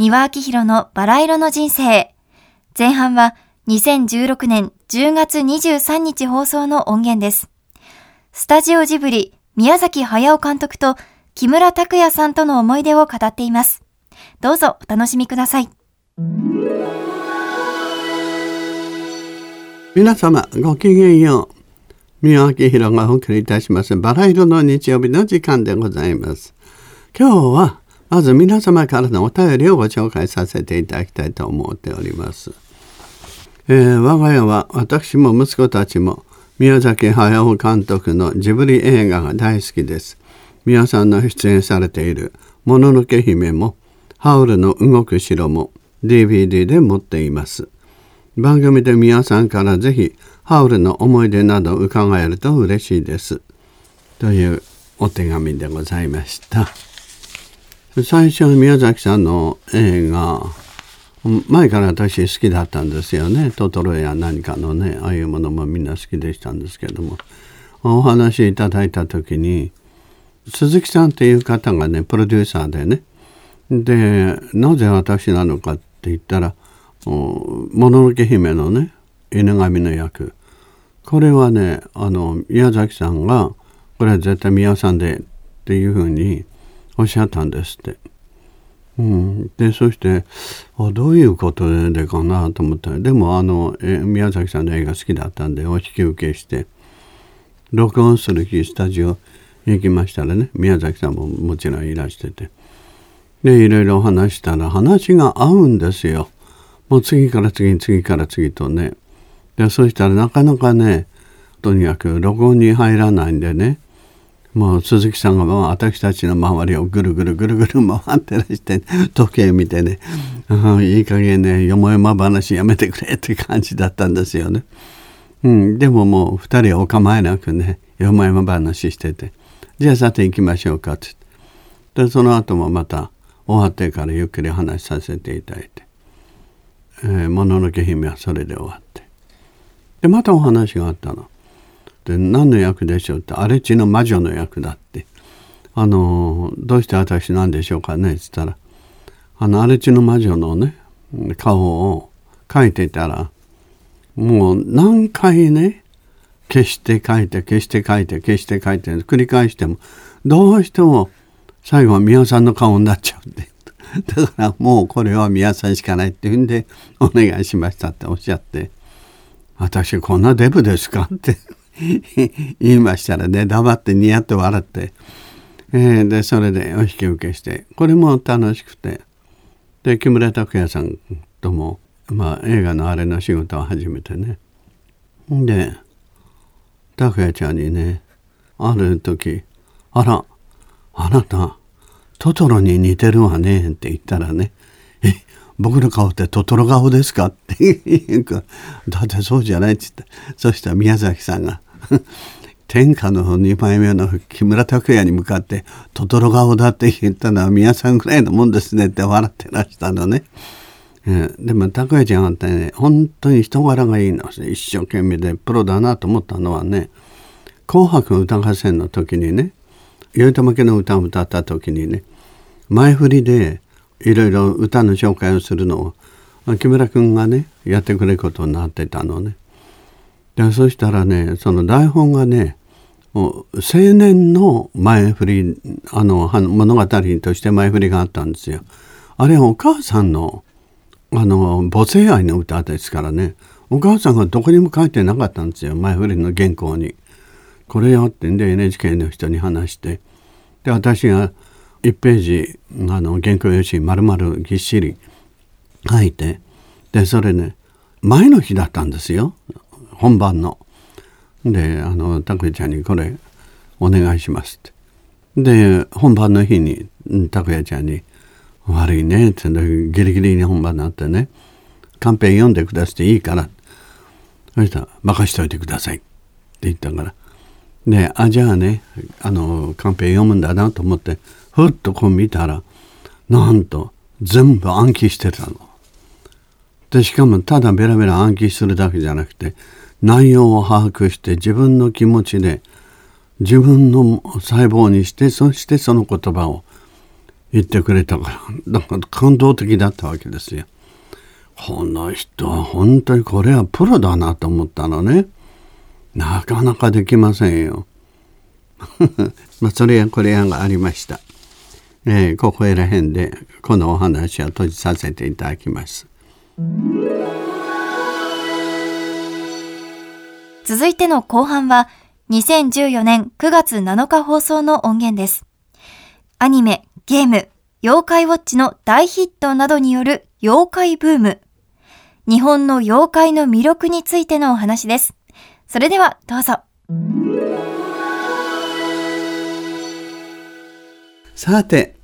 三輪明宏のバラ色の人生。前半は2016年10月23日放送の音源です。スタジオジブリ、宮崎駿監督と木村拓哉さんとの思い出を語っています。どうぞお楽しみください。皆様ごきげんよう。三輪明宏がお送りいたしますバラ色の日曜日の時間でございます。今日はまず皆様からのお便りをご紹介させていただきたいと思っております。えー、我が家は私も息子たちも宮崎駿監督のジブリ映画が大好きです。皆さんの出演されている「もののけ姫」も「ハウルの動く城」も DVD で持っています。番組で皆さんからぜひハウルの思い出など伺えると嬉しいです。というお手紙でございました。最初宮崎さんの映画前から私好きだったんですよね。トトロや何かのねああいうものもみんな好きでしたんですけども。お話いただいた時に鈴木さんっていう方がねプロデューサーでね。でなぜ私なのかって言ったら「もののけ姫」のね犬神の役。これはねあの宮崎さんがこれは絶対宮さんでっていうふうにおっしゃったんですって。うん、でそしてあどういうことでかなと思ったらでもあのえ宮崎さんの映画好きだったんでお引き受けして録音する日スタジオ行きましたらね宮崎さんももちろんいらしてて。でいろいろ話したら話が合うんですよ。もう次から次次から次とね。でそしたらなかなかねとにかく録音に入らないんでね。もう鈴木さんが私たちの周りをぐるぐるぐるぐる回ってらして時計見てね、うん、いい加減ねよもやま話やめてくれって感じだったんですよね。うん、でももう2人お構いなくねよもやま話しててじゃあさて行きましょうかって。でその後もまた終わってからゆっくり話させていただいて「えー、もののけ姫」はそれで終わって。でまたお話があったの。って何の役でしょうって荒地の魔女の役だって。あのどうして私なんでしょうかねっつったら。あの荒地の魔女のね顔を描いてたらもう何回ね消して描いて消して描いて消して描いて繰り返してもどうしても最後は宮さんの顔になっちゃうんで。だからもうこれは宮さんしかないっていうんでお願いしましたっておっしゃって。私こんなデブですかって。言いましたらね黙ってニヤッと笑って、えー、でそれでお引き受けして。これも楽しくて。で木村拓哉さんとも、まあ、映画のあれの仕事を始めてね。で拓哉ちゃんにねある時「あらあなたトトロに似てるわね」って言ったらね「僕の顔ってトトロ顔ですか?」って言うか「だってそうじゃない」っつってそしたら宮崎さんが天下の2枚目の木村拓哉に向かって「トトロ顔だ」って言ったのは宮さんぐらいのもんですねって笑ってらしたのね。えー、でも拓哉ちゃんってね本当に人柄がいいの一生懸命でプロだなと思ったのはね「紅白歌合戦」の時にね頼朝家の歌を歌った時にね前振りでいろいろ歌の紹介をするのを木村君がねやってくれることになってたのね。でそしたらねその台本がね青年の前振りあの物語として前振りがあったんですよ。あれはお母さんのあの母性愛の歌ですからねお母さんがどこにも書いてなかったんですよ前振りの原稿に。これよってんで NHK の人に話してで私が1ページあの原稿用紙丸々ぎっしり書いてでそれね前の日だったんですよ本番の。であの拓哉ちゃんにこれお願いしますって。で本番の日に拓哉ちゃんに「悪いね」ってギリギリに本番になってね「カンペ読んでくださっていいから」そしたら「任しといてください」って言ったからであじゃあねあのカンペ読むんだなと思ってふっとこう見たらなんと全部暗記してたの。でしかもただベラベラ暗記するだけじゃなくて内容を把握して自分の気持ちで自分の細胞にしてそしてその言葉を言ってくれたから、なんか感動的だったわけですよ。この人は本当にこれはプロだなと思ったのね。なかなかできませんよ。まあそれやこれやがありました。えー、ここら辺でこのお話を閉じさせていただきます。続いての後半は2014年9月7日放送の音源です。アニメ、ゲーム、妖怪ウォッチの大ヒットなどによる妖怪ブーム。日本の妖怪の魅力についてのお話です。それではどうぞ。さて、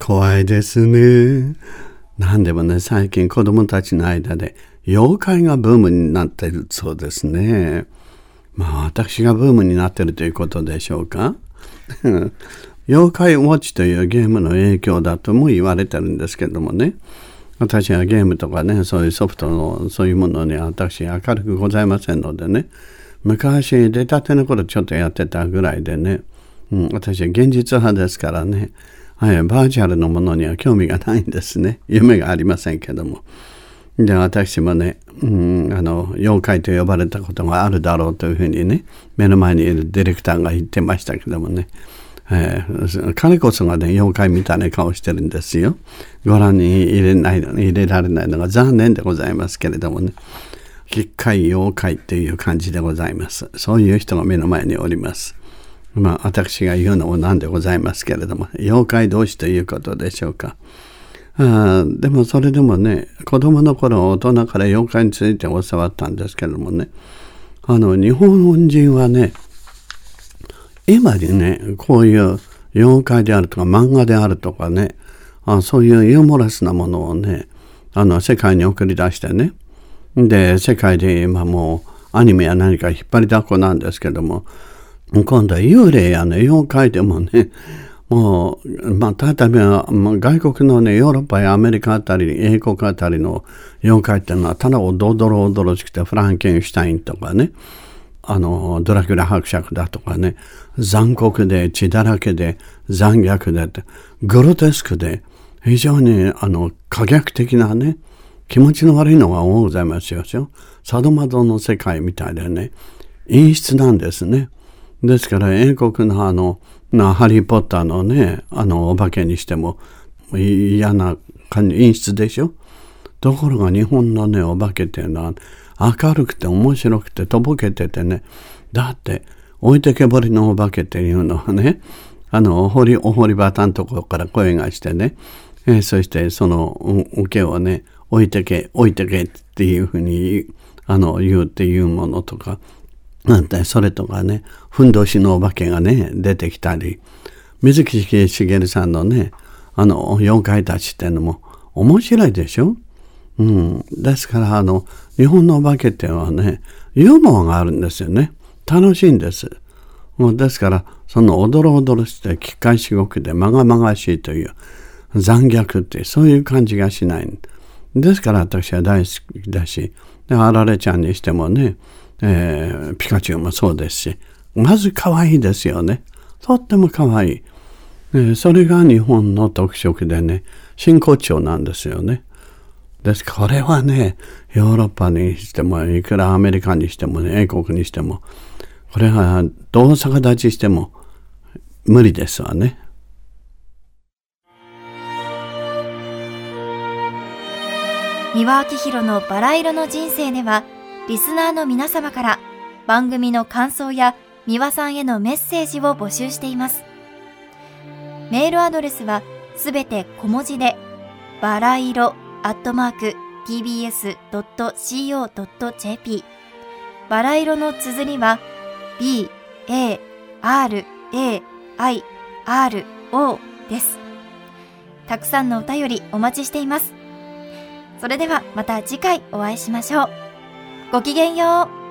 怖いですね。何でもね、最近子供たちの間で妖怪がブームになってるそうですね。まあ私がブームになってるということでしょうか。妖怪ウォッチというゲームの影響だとも言われてるんですけどもね。私はゲームとかね、そういうソフトのそういうものに私明るくございませんのでね。昔出たての頃ちょっとやってたぐらいでね。うん、私は現実派ですからね。はい、バーチャルのものには興味がないんですね。夢がありませんけども。で私もね、うん、あの妖怪と呼ばれたことがあるだろうというふうにね目の前にいるディレクターが言ってましたけどもね、えー、彼こそがね妖怪みたいな顔してるんですよご覧に入れない入れられないのが残念でございますけれどもね奇怪妖怪っていう感じでございますそういう人が目の前におりますまあ私が言うのもなんでございますけれども妖怪同士ということでしょうか。あでもそれでもね子供の頃大人から妖怪について教わったんですけれどもねあの日本人はね今にねこういう妖怪であるとか漫画であるとかねあそういうユーモラスなものをねあの世界に送り出してねで世界で今もうアニメや何か引っ張りだこなんですけども今度は幽霊やね妖怪でもねもう、まあ、例えば、外国のね、ヨーロッパやアメリカあたり、英国あたりの妖怪っていうのは、ただおどろおどろしくて、フランケンシュタインとかね、あの、ドラキュラ伯爵だとかね、残酷で血だらけで残虐で、グロテスクで、非常に、あの、可逆的なね、気持ちの悪いのが多ございますよ。サドマドの世界みたいでね、陰湿なんですね。ですから、英国のあの、なハリー・ポッターのねあのお化けにしても嫌な感じ演出でしょ？ところが日本のねお化けっていうのは明るくて面白くてとぼけててねだって置いてけぼりのお化けっていうのはねあのお堀お堀端のところから声がしてね、えー、そしてそのおけをね置いてけ置いてけっていうふうにあの言うっていうものとかなんてそれとかねふんどしのお化けがね出てきたり水木しげるさんのねあの妖怪たちっていうのも面白いでしょ？うん、ですからあの日本のお化けっていうのはねユーモアがあるんですよね。楽しいんです。もうですからそのおどろおどろして機械至極でまがまがしいという残虐ってそういう感じがしない。ですから私は大好きだしであられちゃんにしてもねえー、ピカチュウもそうですし、まず可愛いですよね。とっても可愛い。えー、それが日本の特色でね、真骨頂なんですよね。です。これはね、ヨーロッパにしても、いくらアメリカにしてもね、英国にしても、これはどう逆立ちしても無理ですわね。三輪明宏のバラ色の人生では、リスナーの皆様から番組の感想や三輪さんへのメッセージを募集しています。メールアドレスはすべて小文字で、バラ色アットマーク tbs.co.jp バラ色の綴りは b, a, r, a, i, r, o です。たくさんのお便りお待ちしています。それではまた次回お会いしましょう。ごきげんよう。